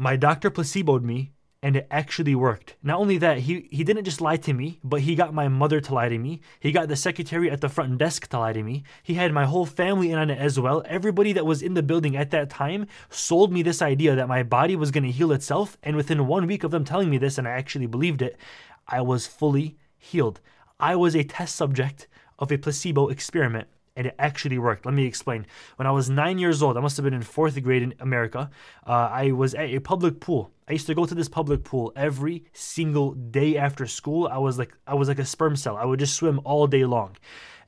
My doctor placeboed me and it actually worked. Not only that, he, he didn't just lie to me, but he got my mother to lie to me. He got the secretary at the front desk to lie to me. He had my whole family in on it as well. Everybody that was in the building at that time sold me this idea that my body was going to heal itself. And within one week of them telling me this, and I actually believed it, I was fully healed. I was a test subject of a placebo experiment and it actually worked. Let me explain. When I was nine years old, I must have been in fourth grade in America, uh, I was at a public pool. I used to go to this public pool every single day after school. I was like I was like a sperm cell. I would just swim all day long.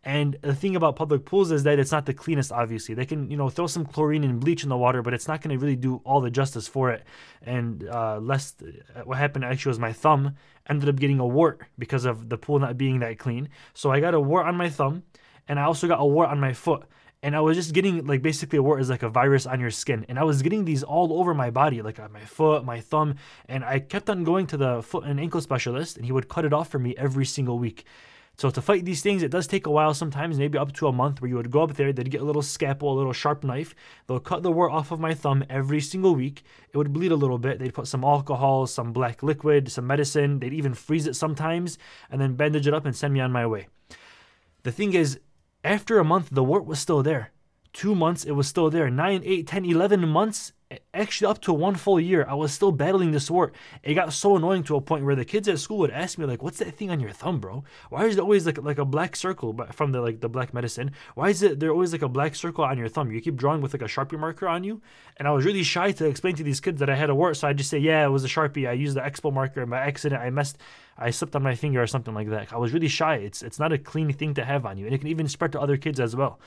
And the thing about public pools is that it's not the cleanest, obviously. They can, you know, throw some chlorine and bleach in the water, but it's not going to really do all the justice for it. And uh, less, what happened actually was my thumb ended up getting a wart because of the pool not being that clean. So I got a wart on my thumb and I also got a wart on my foot. And I was just getting like basically a wart is like a virus on your skin, and I was getting these all over my body, like on my foot, my thumb, and I kept on going to the foot and ankle specialist, and he would cut it off for me every single week. So to fight these things, it does take a while sometimes, maybe up to a month, where you would go up there, they'd get a little scalpel, a little sharp knife. They'll cut the wart off of my thumb every single week. It would bleed a little bit. They'd put some alcohol, some black liquid, some medicine. They'd even freeze it sometimes, and then bandage it up and send me on my way. The thing is, after a month, the wart was still there. Two months, it was still there. Nine, eight, ten, eleven months, actually up to one full year, I was still battling this wart. It got so annoying to a point where the kids at school would ask me like, "What's that thing on your thumb, bro? Why is it always like like a black circle?" From the like the black medicine, why is it there always like a black circle on your thumb? You keep drawing with like a sharpie marker on you, and I was really shy to explain to these kids that I had a wart, so I just say, "Yeah, it was a sharpie. I used the expo marker, by accident, I messed." I slipped on my finger or something like that. I was really shy. It's it's not a clean thing to have on you, and it can even spread to other kids as well.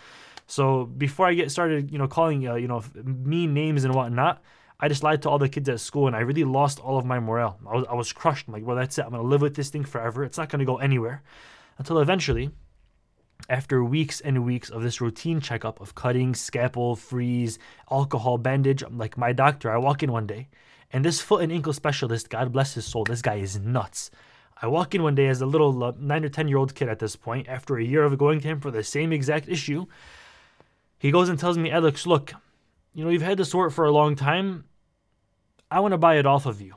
So before I get started, you know, calling uh, you know mean names and whatnot, I just lied to all the kids at school, and I really lost all of my morale. I was I was crushed. I'm like, well, that's it. I'm gonna live with this thing forever. It's not gonna go anywhere, until eventually. After weeks and weeks of this routine checkup of cutting, scalpel, freeze, alcohol, bandage, I'm like my doctor. I walk in one day, and this foot and ankle specialist, God bless his soul, this guy is nuts. I walk in one day as a little uh, nine or 10 year old kid at this point, after a year of going to him for the same exact issue. He goes and tells me, Alex, look, you know, you've had this wart for a long time. I want to buy it off of you.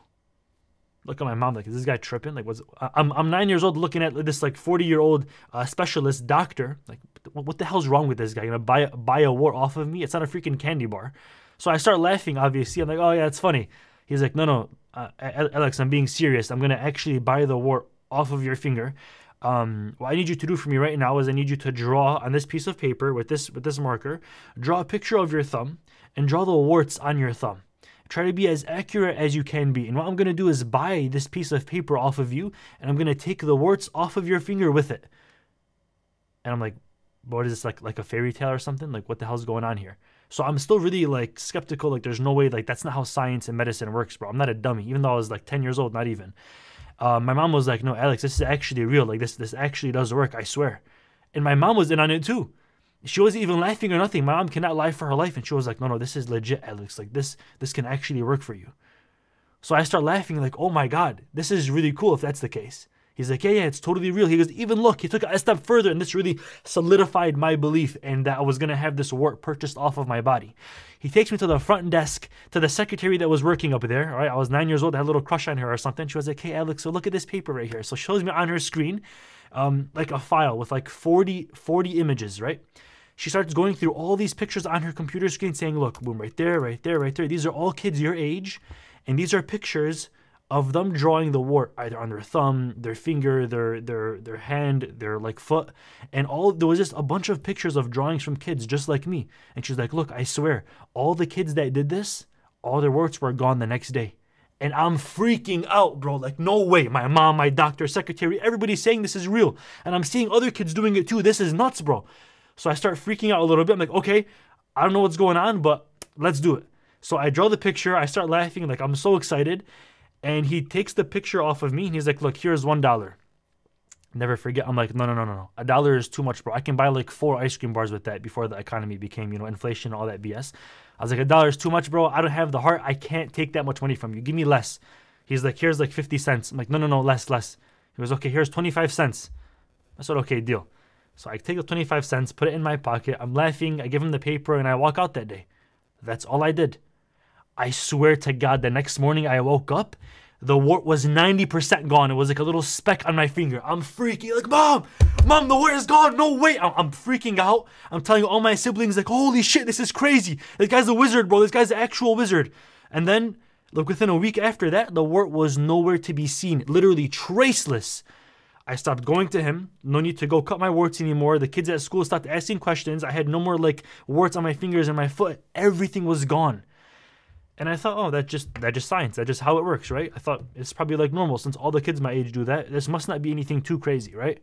Look at my mom, like, is this guy tripping? Like, was I'm, I'm nine years old looking at this like 40 year old uh, specialist doctor. Like, what the hell's wrong with this guy? gonna buy buy a wart off of me? It's not a freaking candy bar. So I start laughing. Obviously, I'm like, oh yeah, it's funny. He's like, no, no, uh, Alex, I'm being serious. I'm gonna actually buy the wart off of your finger. Um, what I need you to do for me right now is I need you to draw on this piece of paper with this with this marker, draw a picture of your thumb and draw the warts on your thumb. Try to be as accurate as you can be. And what I'm gonna do is buy this piece of paper off of you, and I'm gonna take the warts off of your finger with it. And I'm like, what is this like like a fairy tale or something? Like what the hell's going on here? So I'm still really like skeptical. Like there's no way. Like that's not how science and medicine works, bro. I'm not a dummy. Even though I was like 10 years old, not even. Uh, my mom was like, "No, Alex, this is actually real. Like this, this actually does work. I swear." And my mom was in on it too. She wasn't even laughing or nothing. My mom cannot lie for her life, and she was like, "No, no, this is legit, Alex. Like this, this can actually work for you." So I start laughing, like, "Oh my god, this is really cool if that's the case." He's like, yeah, yeah, it's totally real. He goes, even look, he took a step further, and this really solidified my belief and that I was gonna have this wart purchased off of my body. He takes me to the front desk, to the secretary that was working up there. All right, I was nine years old, I had a little crush on her or something. She was like, hey, Alex, so look at this paper right here. So she shows me on her screen, um, like a file with like 40, 40 images, right? She starts going through all these pictures on her computer screen, saying, look, boom, right there, right there, right there. These are all kids your age, and these are pictures of them drawing the wart either on their thumb, their finger, their their their hand, their like foot, and all there was just a bunch of pictures of drawings from kids just like me. And she's like, "Look, I swear, all the kids that did this, all their warts were gone the next day." And I'm freaking out, bro. Like, no way. My mom, my doctor, secretary, everybody's saying this is real. And I'm seeing other kids doing it too. This is nuts, bro. So I start freaking out a little bit. I'm like, okay, I don't know what's going on, but let's do it. So I draw the picture. I start laughing. Like, I'm so excited and he takes the picture off of me and he's like, "Look, here's one dollar." Never forget. I'm like, no, no, no, no, no. A dollar is too much, bro. I can buy like four ice cream bars with that before the economy became, you know, inflation all that BS. I was like, a dollar is too much, bro. I don't have the heart. I can't take that much money from you. Give me less. He's like, here's like 50 cents. I'm like, no, no, no, less, less. He was okay, here's 25 cents. I said, okay, deal. So I take the 25 cents, put it in my pocket. I'm laughing. I give him the paper and I walk out that day. That's all I did. I swear to God, the next morning I woke up, the wart was 90% gone. It was like a little speck on my finger. I'm freaking like, mom, mom, the wart is gone. No way. I'm, I'm freaking out. I'm telling all my siblings, like, holy shit, this is crazy. This guy's a wizard, bro. This guy's an actual wizard. And then, like, within a week after that, the wart was nowhere to be seen, literally traceless. I stopped going to him. No need to go cut my warts anymore. The kids at school stopped asking questions. I had no more like warts on my fingers and my foot. Everything was gone. And I thought, oh, that's just that just science. That's just how it works, right? I thought it's probably like normal since all the kids my age do that. This must not be anything too crazy, right?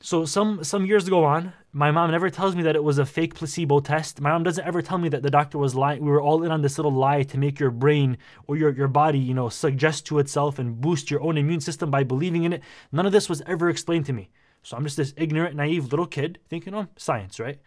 So some some years go on. My mom never tells me that it was a fake placebo test. My mom doesn't ever tell me that the doctor was lying. We were all in on this little lie to make your brain or your, your body, you know, suggest to itself and boost your own immune system by believing in it. None of this was ever explained to me. So I'm just this ignorant, naive little kid thinking, oh, science, right?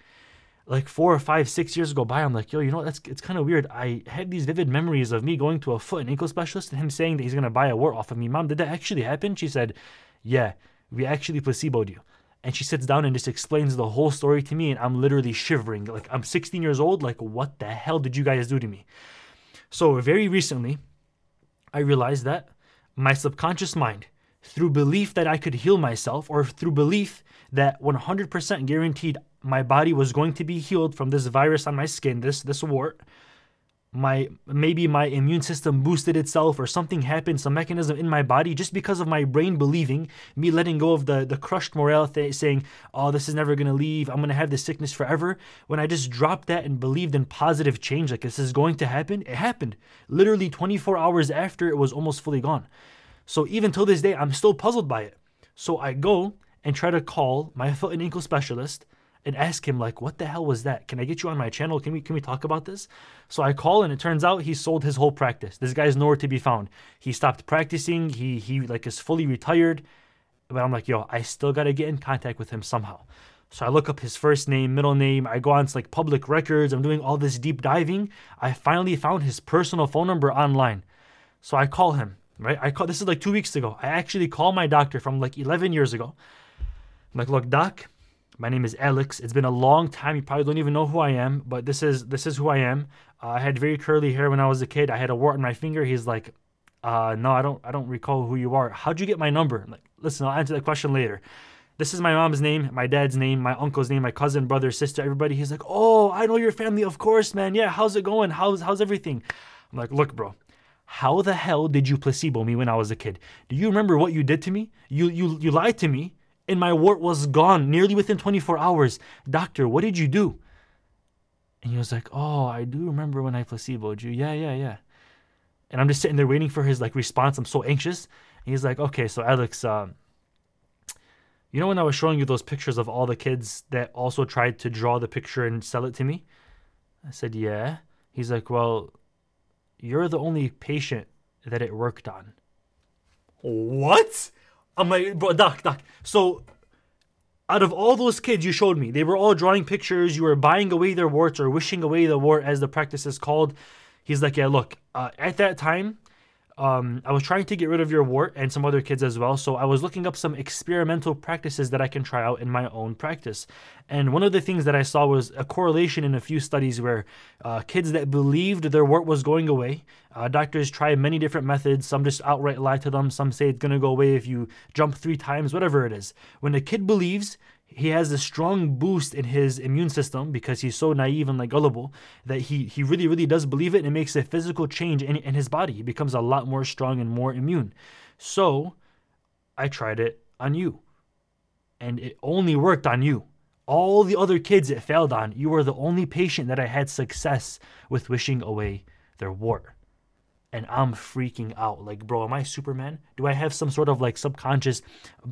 Like four or five, six years go by, I'm like, yo, you know, that's it's kind of weird. I had these vivid memories of me going to a foot and ankle specialist and him saying that he's gonna buy a wart off of me. Mom, did that actually happen? She said, yeah, we actually placeboed you and she sits down and just explains the whole story to me and i'm literally shivering like i'm 16 years old like what the hell did you guys do to me so very recently i realized that my subconscious mind through belief that i could heal myself or through belief that 100% guaranteed my body was going to be healed from this virus on my skin this this wart my maybe my immune system boosted itself or something happened some mechanism in my body just because of my brain believing me letting go of the the crushed morale saying oh this is never going to leave. I'm going to have this sickness forever. When i just dropped that and believed in positive change like this is going to happen it happened. Literally 24 hours after it was almost fully gone. So even till this day i'm still puzzled by it. So i go and try to call my foot and ankle specialist and ask him like what the hell was that? Can i get you on my channel? Can we can we talk about this? So i call and it turns out he sold his whole practice. This guy's nowhere to be found. He stopped practicing. He he like is fully retired. But i'm like yo i still got to get in contact with him somehow. So i look up his first name middle name. I go on to like public records. I'm doing all this deep diving. I finally found his personal phone number online. So i call him right? I call this is like two weeks ago. I actually call my doctor from like 11 years ago. I'm like look doc my name is Alex. It's been a long time. You probably don't even know who I am, but this is this is who I am. Uh, I had very curly hair when I was a kid. I had a wart on my finger. He's like, uh, "No, I don't. I don't recall who you are. How'd you get my number?" I'm like, listen, I'll answer that question later. This is my mom's name, my dad's name, my uncle's name, my cousin, brother, sister, everybody. He's like, "Oh, I know your family, of course, man. Yeah, how's it going? How's how's everything?" I'm like, "Look, bro." How the hell did you placebo me when I was a kid? Do you remember what you did to me? You you you lied to me and my wart was gone nearly within 24 hours. Doctor, what did you do? And he was like, Oh, I do remember when I placeboed you. Yeah, yeah, yeah. And I'm just sitting there waiting for his like response. I'm so anxious. And he's like, Okay, so Alex, um, you know when I was showing you those pictures of all the kids that also tried to draw the picture and sell it to me? I said, Yeah. He's like, Well, you're the only patient that it worked on. What? I'm like, bro, doc, doc. So, out of all those kids you showed me, they were all drawing pictures. You were buying away their warts or wishing away the wart, as the practice is called. He's like, yeah, look, uh, at that time, um, I was trying to get rid of your wart and some other kids as well. So I was looking up some experimental practices that I can try out in my own practice. And one of the things that I saw was a correlation in a few studies where uh, kids that believed their wart was going away, uh, doctors try many different methods. Some just outright lie to them. Some say it's going to go away if you jump three times, whatever it is. When a kid believes, he has a strong boost in his immune system because he's so naive and like gullible that he he really really does believe it and it makes a physical change in, in his body. He becomes a lot more strong and more immune. So i tried it on you and it only worked on you. All the other kids it failed on. You were the only patient that i had success with wishing away their wart and I'm freaking out. Like, bro, am I Superman? Do I have some sort of like subconscious,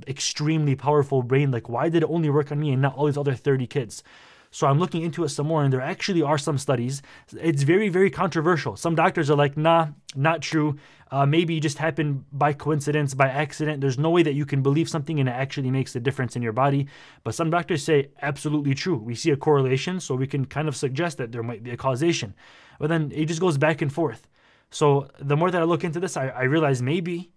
extremely powerful brain? Like, why did it only work on me and not all these other 30 kids? So I'm looking into it some more, and there actually are some studies. It's very, very controversial. Some doctors are like, nah, not true. Uh, maybe it just happened by coincidence, by accident. There's no way that you can believe something and it actually makes a difference in your body. But some doctors say absolutely true. We see a correlation, so we can kind of suggest that there might be a causation. But then it just goes back and forth. So the more that I look into this, I, I realize maybe,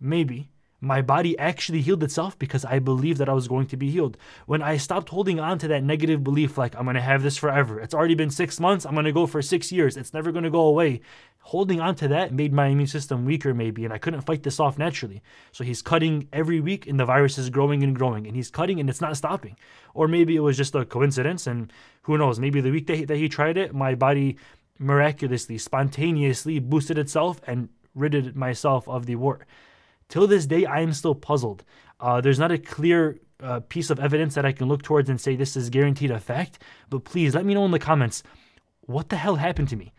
maybe My body actually healed itself because I believed that I was going to be healed. When I stopped holding on to that negative belief, like, I'm going to have this forever, it's already been six months, I'm going to go for six years, it's never going to go away. Holding on to that made my immune system weaker, maybe, and I couldn't fight this off naturally. So he's cutting every week, and the virus is growing and growing, and he's cutting and it's not stopping. Or maybe it was just a coincidence, and who knows, maybe the week that he, that he tried it, my body miraculously, spontaneously boosted itself and ridded myself of the wart. Till this day, I am still puzzled. Uh, there's not a clear uh, piece of evidence that I can look towards and say this is guaranteed a fact, but please let me know in the comments what the hell happened to me?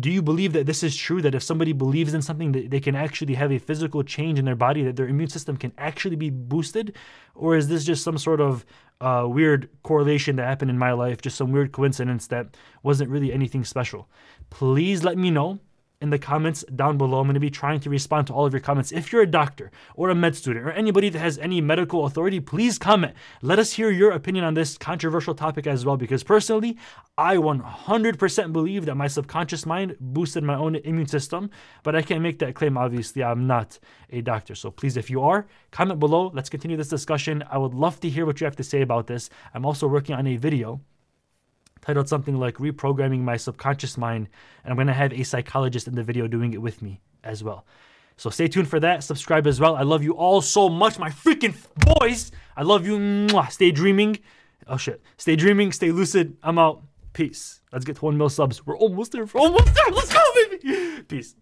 Do you believe that this is true? That if somebody believes in something, that they can actually have a physical change in their body, that their immune system can actually be boosted? Or is this just some sort of uh, weird correlation that happened in my life, just some weird coincidence that wasn't really anything special? Please let me know in the comments down below. I'm going to be trying to respond to all of your comments. If you're a doctor or a med student or anybody that has any medical authority, please comment. Let us hear your opinion on this controversial topic as well, because personally, I 100% believe that my subconscious mind boosted my own immune system, but I can't make that claim. Obviously, I'm not a doctor. So please, if you are, comment below. Let's continue this discussion. I would love to hear what you have to say about this. I'm also working on a video titled something like Reprogramming My Subconscious Mind, and I'm going to have a psychologist in the video doing it with me as well. So stay tuned for that. Subscribe as well. I love you all so much, my freaking boys. I love you. Mwah. Stay dreaming. Oh shit. Stay dreaming. Stay lucid. I'm out. Peace. Let's get to one mil subs. We're almost there. We're almost there. Let's go, baby. Peace.